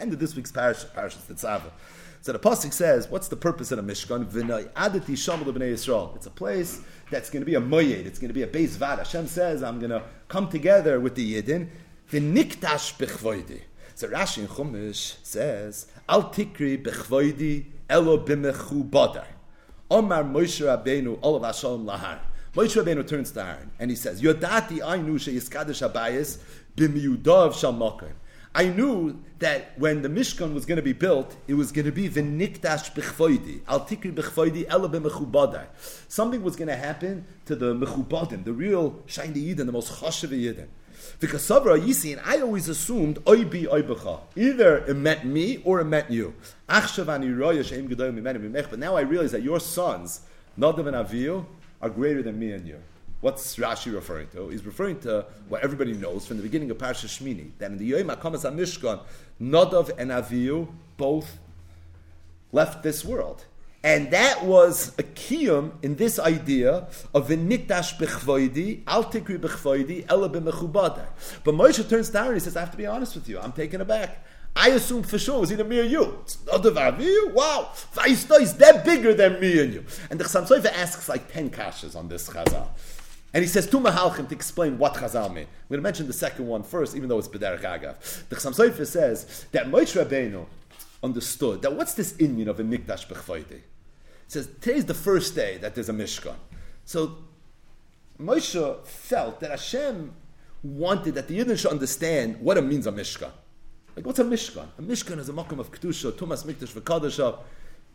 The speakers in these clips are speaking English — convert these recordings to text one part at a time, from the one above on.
end of this week's parish, Parashas. So the pasuk says, "What's the purpose of a Mishkan? V'nai adati shamel b'nei Yisrael. It's a place that's going to be a moyed. It's going to be a base vad. Hashem says, "I'm going to come together with the Yidden. V'niktash b'chvoidi." So Rashi in Chumash says, "Al tikri b'chvoidi elo b'mechu badar." Omar Moshe Rabbeinu olav Hashem lahar. Moshe Rabbeinu turns to Aaron and he says, "Yodati ainu sheyiskadesh habayis b'miyudav shalmakim." I knew that when the Mishkan was going to be built, it was going to be v'nikdash b'chvoidi, al tikri b'chvoidi ela b'mechubadai. Something was going to happen to the mechubadim, the real shiny yidden, the most chashav yidden. Because Savra Yisin, I always assumed oy bi oy b'cha. Either it meant me or it meant you. But now I realize that your sons, Nadav and Avihu, are greater than me and you. What's Rashi referring to? He's referring to what everybody knows from the beginning of Parsha Shmini, that in the Yom HaKamas HaMishkan, Nadav and Avihu both left this world. And that was a kiyum in this idea of v'nikdash b'chvoidi, al tikri b'chvoidi, ela. But Moshe turns down and he says, I have to be honest with you, I'm taken aback. I assume for sure it was either me or you. It's not of you. Wow. Vaista is that bigger than me and you. And the Chassam Sofer asks like 10 kashas on this chazal. And he says two mahalchim to explain what Chazal mean. I'm going to mention the second one first, even though it's B'derech Agav. The Chassam Sofer says that Moshe Rabbeinu understood that what's this Indian of a Mikdash Bechvayde? It says today's the first day that there's a Mishkan. So Moshe felt that Hashem wanted that the Yidden should understand what it means a Mishkan. Like what's a Mishkan? A Mishkan is a makom of Kedusha, Tumas Mikdash V'Kadashah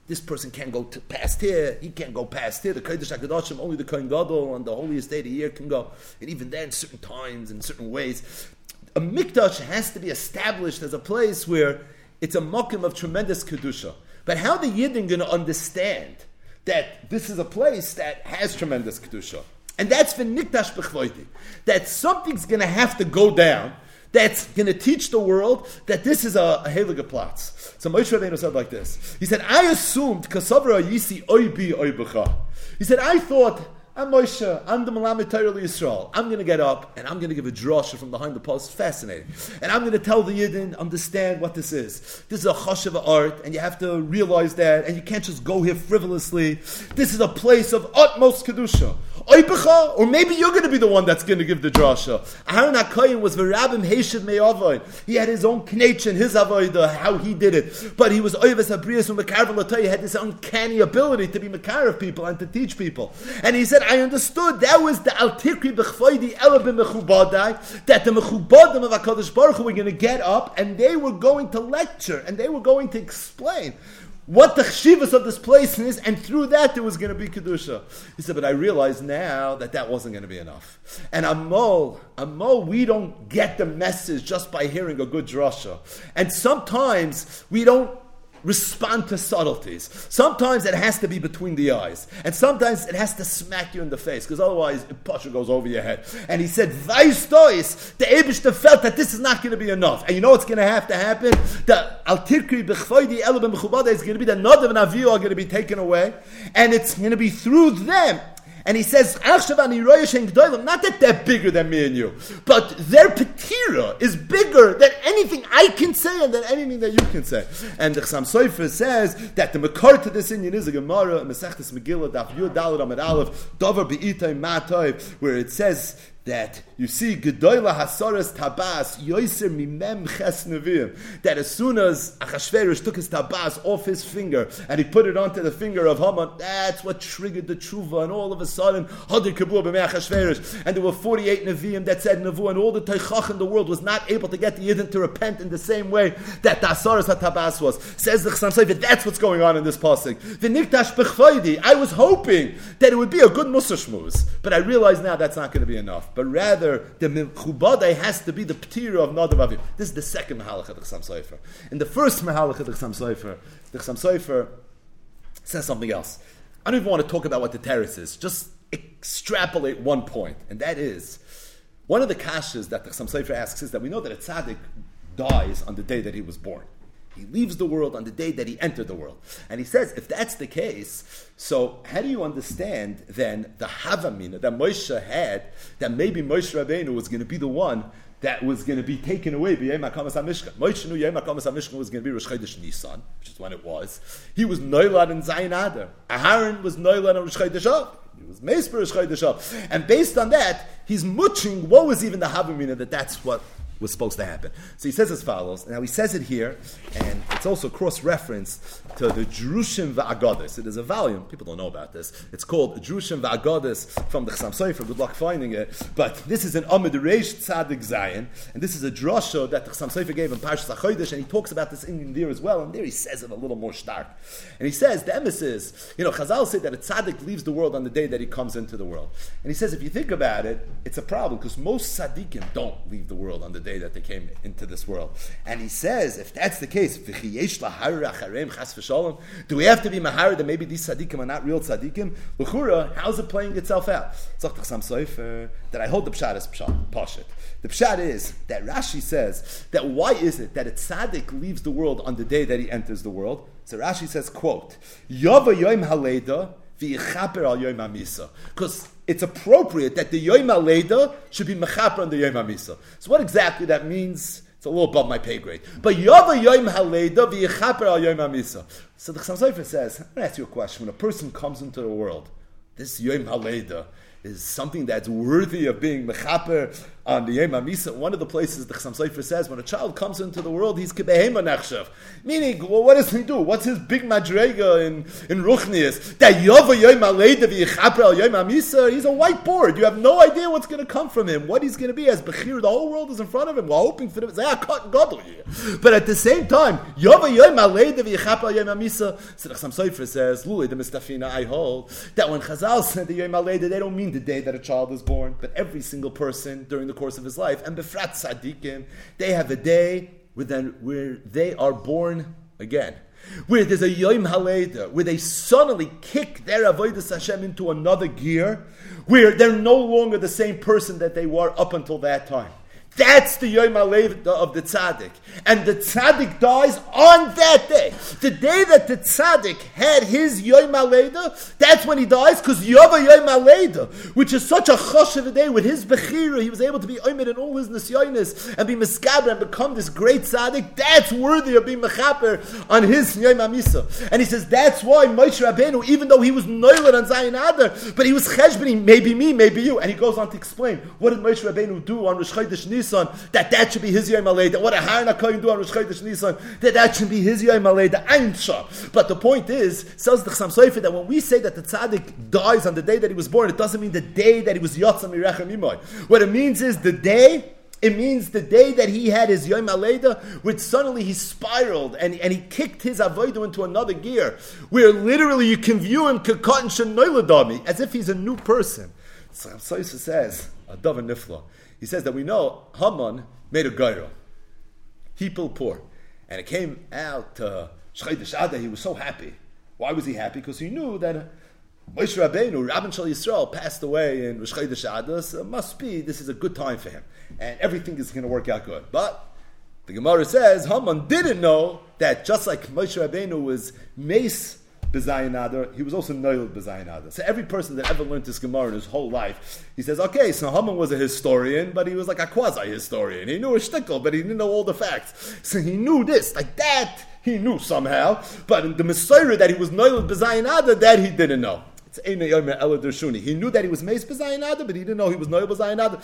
this person can't go past here, he can't go past here. The Kodesh HaKadoshim, only the Kohen Gadol on the holiest day of the year can go. And even then, certain times and certain ways. A Mikdash has to be established as a place where it's a mokim of tremendous Kedusha. But how the Yidden going to understand that this is a place that has tremendous Kedusha? And that's for Mikdash Bechvoiti. That something's going to have to go down that's going to teach the world that this is a, a Heliga Platz. So Moshe Rabbeinu said like this. He said, I assumed, Kasavra Yisi Oibi Oibacha. He said, I thought, I'm Moshe, I'm the Malamed Torah Yisrael. I'm going to get up and I'm going to give a drasha from behind the post. Fascinating. And I'm going to tell the Yidden, understand what this is. This is a chashav art, and you have to realize that, and you can't just go here frivolously. This is a place of utmost Kedusha. Or maybe you're going to be the one that's going to give the drasha. Aaron HaKoyin was Verabim Heshed Me'avoid. He had his own knetch his avoid, how he did it. But he was Oives Abrias from Mekarav He had this uncanny ability to be Mekarav people and to teach people. And he said, I understood that was the Altikri Bechfoidi Elabim Mechubadai, that the Mechubadim of HaKadosh Baruch Hu were going to get up and they were going to lecture and they were going to explain what the chshivas of this place is, and through that there was going to be kedusha. He said, but I realize now that that wasn't going to be enough. And Amol, Amol, we don't get the message just by hearing a good drasha. And sometimes we don't respond to subtleties. Sometimes it has to be between the eyes, and sometimes it has to smack you in the face, because otherwise Pasha goes over your head. And he said, Vaistois, the Abishta felt that this is not going to be enough. And you know what's going to have to happen? The Altirkri Bechfoidi Elubim is going to be the Nadav and Avihu are going to be taken away, and it's going to be through them and he says, not that they're bigger than me and you, but their petira is bigger than anything I can say and than anything that you can say. And the Chassam Sofer says that the makar to this Indian is a Gemara, Mesechtes Megillah, Daf Yud Dalet Amid Aleph, Dover Be'itay Matay, where it says that you see Gedoyla Hasaras Tabas Yoiser Mimem Ches that as soon as Achashverosh took his Tabas off his finger and he put it onto the finger of Haman, that's what triggered the Tshuva, and all of a sudden Hadir Kabur B'mei Achashverosh, and there were 48 Nevi'im that said Nevu, and all the Teichach in the world was not able to get the Yidden to repent in the same way that the Hasaras Tabas was. Says the Chassam Sofer, that's what's going on in this pasuk. V'niktash Bechvaydi, I was hoping that it would be a good Musa Shmuz, but I realize now that's not going to be enough but rather the Mechubadai has to be the Ptira of Nadav Aviv. This is the second Mahalach of the Chassam Sofer. In the first Mahalach of the Chassam Sofer, the Chassam Sofer says something else. I don't even want to talk about what the terrace is, just extrapolate one point, and that is one of the kashas that the Chassam Sofer asks is that we know that a tzaddik dies on the day that he was born. He leaves the world on the day that he entered the world. And he says, if that's the case, so how do you understand then the Havamina that Moshe had, that maybe Moshe Rabbeinu was going to be the one that was going to be taken away by Yom HaKamas HaMishkan. Moshe knew Yom HaMishkan was going to be Rosh Chodesh Nisan, which is when it was. He was Noilad in Zayin Adar. Aharon was Noilad in Rosh Chodesh. He was Meisper Rosh Chodesh. And based on that, he's muching what was even the Havamina that that's what was supposed to happen. So he says as follows. Now he says it here, and it's also cross reference to the Jerushim Va'agadis. It is a volume, people don't know about this. It's called Jerushim Va'agadis from the Chassam Sofer. Good luck finding it. But this is an Amid Reish Tzadik Zayin, and this is a drasha that the Chassam Sofer gave in Parshas HaChodesh, and he talks about this in there as well, and there he says it a little more stark. And he says, the emesis, you know, Chazal say that a tzaddik leaves the world on the day that he comes into the world. And he says, if you think about it, it's a problem, because most tzaddikim don't leave the world on the day that they came into this world. And he says, if that's the case, do we have to be mahara that maybe these tzaddikim are not real tzaddikim? L'chura, how's it playing itself out? That I hold the pshat as pshat. The pshat is that Rashi says that why is it that a tzaddik leaves the world on the day that he enters the world? So Rashi says, quote, because it's appropriate that the Yom HaLeda should be Mechaper on the Yom HaMisa. So what exactly that means, it's a little above my pay grade. But Yava Yom HaLeda v'yechaper al Yom HaMisa. So the Chassam Sofer says, I'm going to ask you a question. When a person comes into the world, this Yom HaLeda is something that's worthy of being Mechaper on the Yom HaMisa, one of the places the Chassam Sofer says, when a child comes into the world, he's kibehema nechshav. Meaning, well, what does he do? What's his big madrega in, in Ruchnias? He's a whiteboard. You have no idea what's going to come from him, what he's going to be as Bechir. The whole world is in front of him. We're hoping for them. Ah, but at the same time, Yova Yom HaLeida v'yichaper al Yom HaMisa, so the Chassam Sofer says, Luli, the Mistafina, I hold, that when Chazal said the Yom HaLeida, they don't mean the day that a child is born, but every single person during the course of his life. And Befrat Tzadikim, they have a day where, then, where they are born again. Where there's a Yom Haleda, where they suddenly kick their Avodah Hashem into another gear, where they're no longer the same person that they were up until that time. That's the Yom Alev of the Tzaddik. And the Tzaddik dies on that day. The day that the Tzaddik had his Yom Aleda, that's when he dies, because Yova Yom Aleda, which is such a chosh of a day, with his Bechira, he was able to be Omer in all his Nisyonis, and be Meskaber, and become this great Tzaddik, that's worthy of being Mechaper on his Yom Amisa. And he says, that's why Moshe Rabbeinu, even though he was Noiler on Zayin Adar, but he was Cheshbani, maybe me, maybe you. And he goes on to explain, what did Moshe Rabbeinu do on Rosh Chodesh Nisan, that that should be his Yom That What a Harna Kohen do on Rosh Chodesh Nisan, that that should be his Yom Aleida. Einsha. But the point is, says the Chassam Sofer, that when we say that the tzaddik dies on the day that he was born, it doesn't mean the day that he was Yotzam Mirechem Imoy. What it means is the day it means the day that he had his Yom Aleda, which suddenly he spiraled and, and he kicked his Avodah into another gear, where literally you can view him as if he's a new person. So says, Adav Nifla. He says that we know Haman made a gaira. He pulled poor. And it came out, uh, he was so happy. Why was he happy? Because he knew that Moshe Rabbeinu, Rabban Shal Yisrael, passed away in Rosh Chodesh must be, this is a good time for him. And everything is going to work out good. But the Gemara says Haman didn't know that just like Moshe Rabbeinu was mace B'zayin he was also Noel B'zayin So every person that ever learned this Gemara in his whole life, he says, okay, so Haman was a historian, but he was like a quasi-historian. He knew a shtickle, but he didn't know all the facts. So he knew this, like that, he knew somehow. But in the Messiah that he was Noel B'zayin that he didn't know. It's He knew that he was Meis B'zayin but he didn't know he was Noel B'zayin Ada.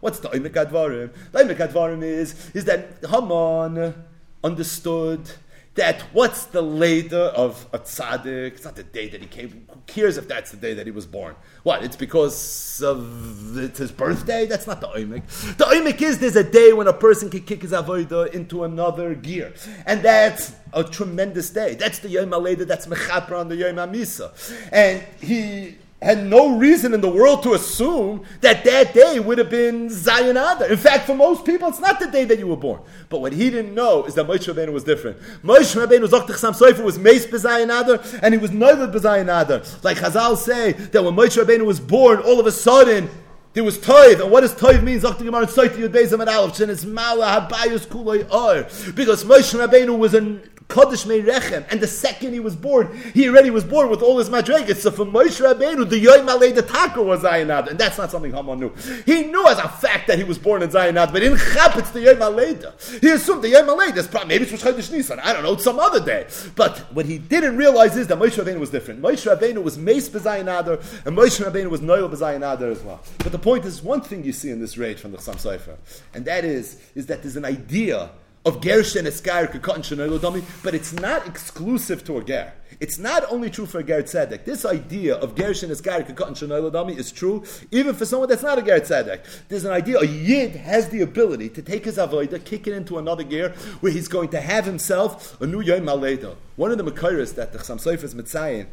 What's the Oimek Advarim? The Oimek Advarim is, is that Haman understood that what's the later of a tzaddik? It's not the day that he came. Who cares if that's the day that he was born? What? It's because of it's his birthday? That's not the oimik. The oimik is there's a day when a person can kick his avodah into another gear, and that's a tremendous day. That's the yom later. That's mechaper on the yom misa, and he had no reason in the world to assume that that day would have been Zion Adar. In fact, for most people, it's not the day that you were born. But what he didn't know is that Moshe Rabbeinu was different. Moshe Rabbeinu was Sam Sofer was Meis B'Zayin Adar, and he was Noived B'Zayin Adar. Like Chazal say, that when Moshe Rabbeinu was born, all of a sudden, there was toiv, and what does toiv mean? Zakti Gemara and Yud Beis Amad Shen is Mala Habayus Kuloi Or, because Moshe Rabbeinu was a Kodesh Rechem, and the second he was born, he already was born with all his madrigas. So for Moshe Rabbeinu, the Yoim Alei the Taka was Zayanad, and that's not something Haman knew. He knew as a fact that he was born in Zayanad, but in Chap the Yoim Aleida. He assumed the Yoim Aleida is probably maybe it's Rosh Chodesh Nisan. I don't know, it's some other day. But what he didn't realize is that Moshe Rabbeinu was different. Moshe Rabbeinu was Mace B'Zayanadar, and Moshe Rabbeinu was Noel B'Zayanadar as well. But the point is, one thing you see in this rage from the Chassam Sofer, and that is, is that there's an idea of Gersh and Eskair Kekatan Shanoilodami, but it's not exclusive to a Ger. It's not only true for a Ger Tzedek. This idea of Gersh and Eskair Kekatan Shanoilodami is true even for someone that's not a Ger Tzedek. There's an idea, a Yid has the ability to take his Avodah, kick it into another Ger, where he's going to have himself a new Yom Maleda. One of the Makairis that the Chassam Sofer is Mitzayin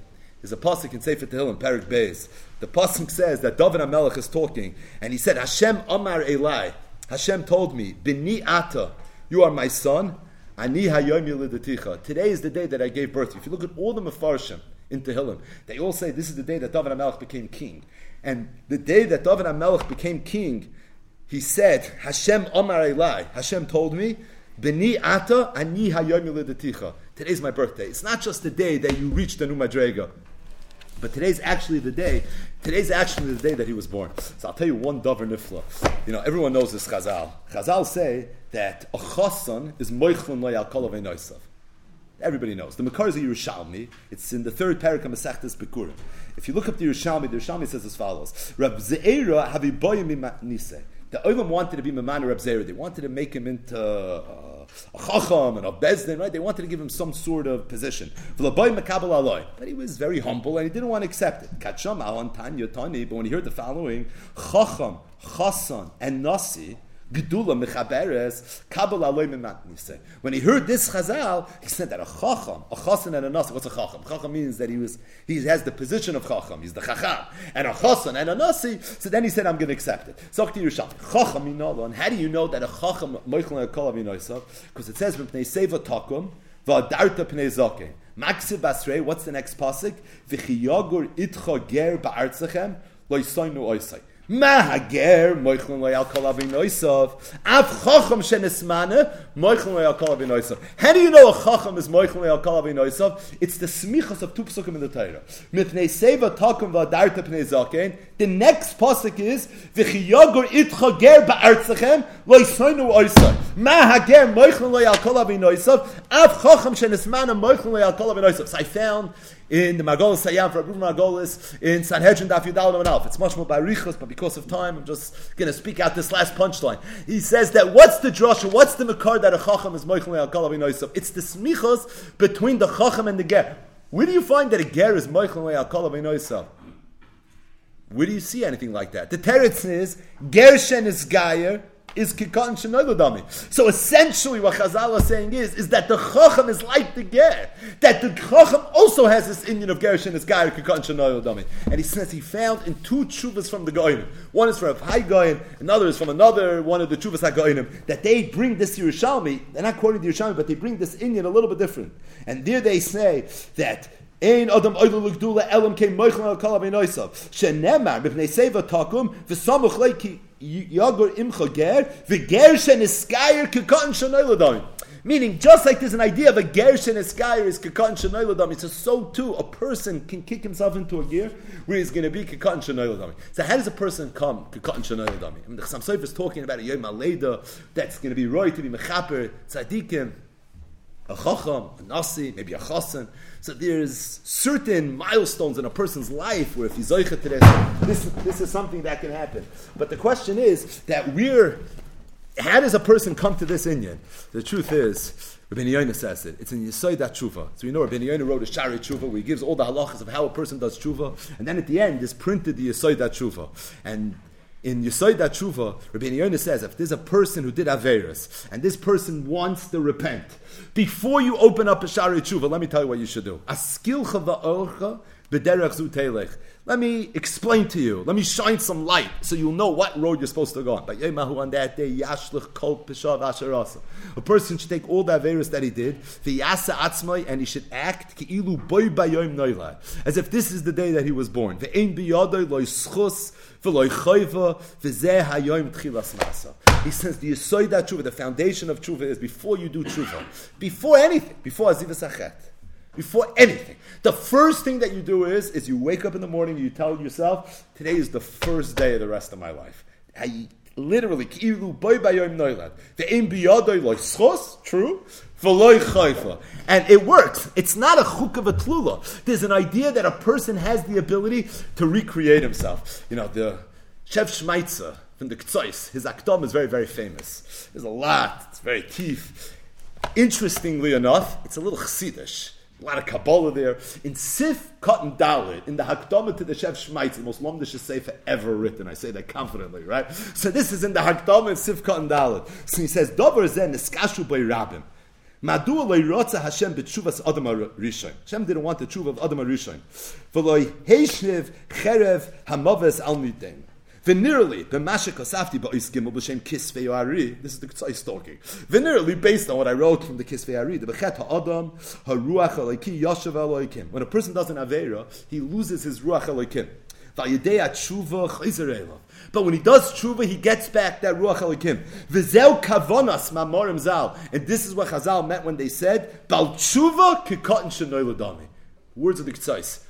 is a pasuk in Sefer Tehillim, Perik Beis. The pasuk says that David HaMelech is talking, and he said, Hashem Amar Eli, Hashem told me, Bini Ata, you are my son. Today is the day that I gave birth. If you look at all the Mefarshim in Tehillim, they all say this is the day that David HaMelech became king. And the day that David HaMelech became king, he said, Hashem Amar Eli, Hashem told me, Beni Ata Ani hayom Today's my birthday. It's not just the day that you reach the new Madrega. But today's actually the day. Today's actually the day that he was born. So I'll tell you one davar nifla. You know, everyone knows this Chazal. Chazal say that a chassan is moichlon loyal kol Everybody knows. The Makar is a Yerushalmi. It's in the third parak of Masechtas Bikurim. If you look up the Yerushalmi, the Yerushalmi says as follows: Rab Zeira haviboyim nise. The Olam wanted to be Mamana Rab Zeira. They wanted to make him into. Uh, a chacham and a bezdin, right? They wanted to give him some sort of position. But he was very humble and he didn't want to accept it. But when he heard the following, chacham, chasan, and nasi, Gedula mechaberes. When he heard this chazal, he said that a chacham, a chasan and a nasi. What's a chacham? Chacham means that he was he has the position of chacham. He's the chacham and a chasan and a nasi. So then he said, I'm going to accept it. Sokti Yerushalmi chacham minolo. And how do you know that a chacham moichel kol avinoisav? Because it says pnei seva takum va'adarta pnei zoke. Maksiv basrei. What's the next pasuk? V'chiyagur itcha ger ba'artzachem loisoinu oisai. Ma hager moichlon loyal kol avinoisav. Av chacham shenesmane moichlon loyal kol avinoisav. How do you know a chacham is moichlon loyal kol avinoisav? It's the smichas of two psukim in the Torah. Mipnei seva takum v'adarta pnei zaken. The next pasuk is v'chiyagur itcha ger ba'artzachem loisoinu oisai. Ma hager moichlon loyal kol avinoisav. Av chacham shenesmane moichlon loyal kol avinoisav. So I found in the Magolis Sayam for Abu Magolis in Sanhedrin Daf Yudal. It's much more by Richos, but because of time, I'm just going to speak out this last punchline. He says that what's the drasha, what's the makar that a chacham is moichle al It's the smichos between the chacham and the ger. Where do you find that a ger is moichle al Where do you see anything like that? The teretz is Gershen is Gayer, is kikon shenoilodami. So essentially, what Chazal is saying is, is that the chacham is like the ger. That the chacham also has this Indian of gerish and this guy kikon shenoilodami. And he says he found in two chuvas from the goyim. One is from a high goyim, another is from another one of the chuvas hagoyim. That they bring this Yerushalmi. They're not quoting the Yerushalmi, but they bring this Indian a little bit different. And there they say that Ein adam oilu lugdula elam kein moichlin al kalav enoisav. Shenemar, b'pnei seva takum, v'samuch leiki Imcha ger. Meaning, just like there's an idea of a gershen iskayer is kekon it's a so too a person can kick himself into a gear where he's going to be kekon shanoiladam. So how does a person come kekon shanoiladam? I mean, the Chassam Sofer is talking about a yom aleda that's going to be roy to be mechaper tzadikim, a chacham, a nasi, maybe a chasen. So there's certain milestones in a person's life where if he's to this, this is something that can happen. But the question is that we're, how does a person come to this inyan? The truth is, Rabbi Yoina says it. It's in that tshuva. So you know Rabbi Yoina wrote a Shari tshuva where he gives all the halachas of how a person does tshuva, and then at the end is printed the Yisoid tshuva. And in Yisoid tshuva, Rabbi Yoina says if there's a person who did Averis, and this person wants to repent, before you open up a Shari Tshuva, let me tell you what you should do. Let me explain to you. Let me shine some light so you'll know what road you're supposed to go on. But on that day, a person should take all the Averis that he did, and he should act as if this is the day that he was born. He says the Yisoida Tshuva, the foundation of Tshuva is before you do Tshuva, before anything, before Azivas Achet, before anything. The first thing that you do is, is you wake up in the morning, you tell yourself, today is the first day of the rest of my life. I, literally. Ve'im biyadoy loy true. And it works. It's not a chuk of a tlula. There's an idea that a person has the ability to recreate himself. You know, the Chef Schmeitzer from the Ktsois, his akdom is very, very famous. There's a lot, it's very teeth. Interestingly enough, it's a little chassidish. A lot of Kabbalah there. In Sif Cotton Dalit, in the Hakdama to the Chef Shmaitz, the most Lomdish sefer ever written. I say that confidently, right? So this is in the Hakdama in Sif Cotton Dalit. So he says, Dover zen neskashu by Rabbim. Madua loy rotza Hashem b'tshuvas Adam Rishon. Hashem didn't want the tshuva of Adam Rishon. V'loy heishniv cherev hamaves al nidem. Venerally, b'masha kosafti ba'is gimel b'shem kisvei ari. This is the Ktsois talking. Venerally, based on what I wrote from the kisvei ari, the b'chet ha'adam ha'ruach aloiki yoshev aloikim. When a person does an avera, he loses his ruach chayzer but when he does tshuva, he gets back that ruach alokim. V'zeu kavonas mamorim zal. And this is what Chazal meant when they said, Bal tshuva kikotin shenoy. Words of the Ktsois.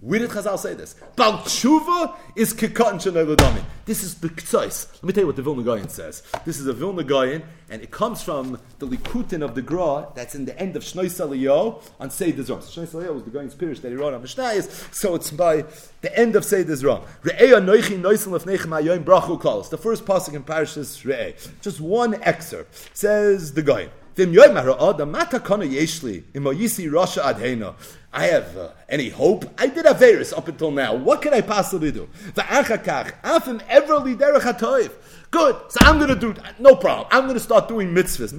Where did Chazal say this? Bal tshuva is kikatan shenay This is the ktsois. Let me tell you what the Vilna Gaon says. This is a Vilna Gaon, and it comes from the Likutin of the Gra that's in the end of Shnoi Saliyo on Seder Zrom. So Shnoi Saliyo was the Gaon's Pirish that he wrote on Mishnayis, so it's by the end of Seder Zrom. Re'eya noichi noisen lefnechem hayoim brachu kalos. The first pasuk in Parashas Re'eh. Just one excerpt. Says the Gaon. Adhena. I have uh, any hope? I did a virus up until now. What can I possibly do? Good. So I'm going to do no problem. I'm going to start doing mitzvahs.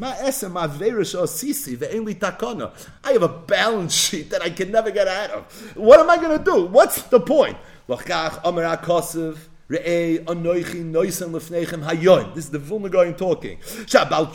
I have a balance sheet that I can never get out of. What am I going to do? What's the point? This is the Vilna Gaon talking. Shabal.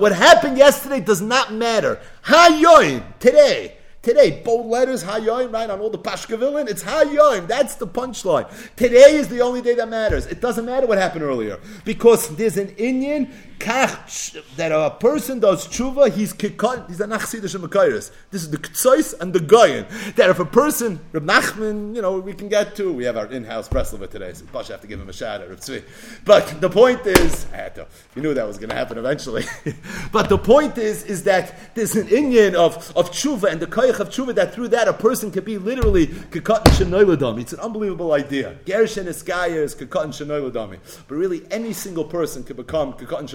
What happened yesterday does not matter. Hayon, today. Today, bold letters, Hayoim, right, on all the Pashkavilin, it's Hayoim. That's the punchline. Today is the only day that matters. It doesn't matter what happened earlier. Because there's an Indian that a person does tshuva, he's kikot, he's a nachsidish Makairis. This is the ktsois and the goyin. That if a person, Reb Nachman, you know, we can get to, we have our in-house Breslova today, so Bosh have to give him a shout out, Reb Tzvi. But the point is, I had to, you knew that was going to happen eventually. but the point is, is that there's an Indian of, of tshuva and the koyach of tshuva that through that a person can be literally kikot and. It's an unbelievable idea. Gersh and Iskaya is kikot and. But really, any single person can become kikot and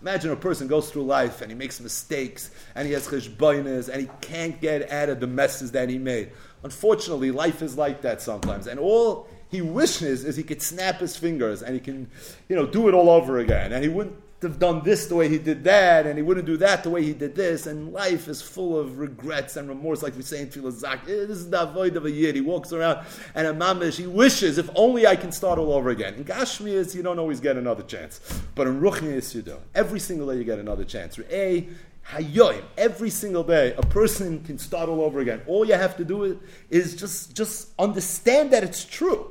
Imagine a person goes through life and he makes mistakes and he has cheshbonis and he can't get out of the messes that he made. Unfortunately, life is like that sometimes. And all he wishes is he could snap his fingers and he can, you know, do it all over again. And he wouldn't have done this the way he did that, and he wouldn't do that the way he did this, and life is full of regrets and remorse, like we say in Tfilah eh, This is the avoid of a yid. He walks around and a mamish, he wishes, if only I can start all over again. In Gashmias, you don't always get another chance. But in Ruchnias, you do. Every single day you get another chance. A, Hayoim, every single day, a person can start all over again. All you have to do is just, just understand that it's true.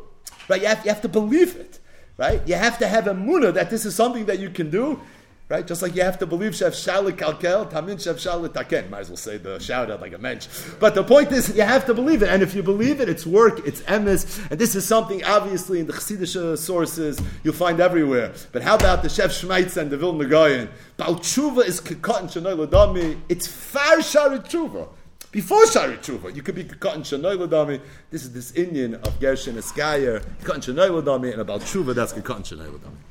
Right? You have, you have to believe it. Right? You have to have a muna that this is something that you can do. Right? Just like you have to believe Chef Shalit Kalkel, Tamin Chef Shalit Taken. Might as well say the shout out like a mensch. But the point is, you have to believe it. And if you believe it, it's work, it's emes. And this is something, obviously, in the Chassidish sources, you'll find everywhere. But how about the Chef Schmeitz and the Vilna Gaon? Bal Tshuva is Kekot and Shanoy Ladami. It's Far Sharit Tshuva. Before Shari Tshuva, you could be Katan Shanoy Ladami. This is this Indian of Gershon Eskayer, Katan Shanoy Ladami, and about Tshuva, that's Katan Shanoy Ladami.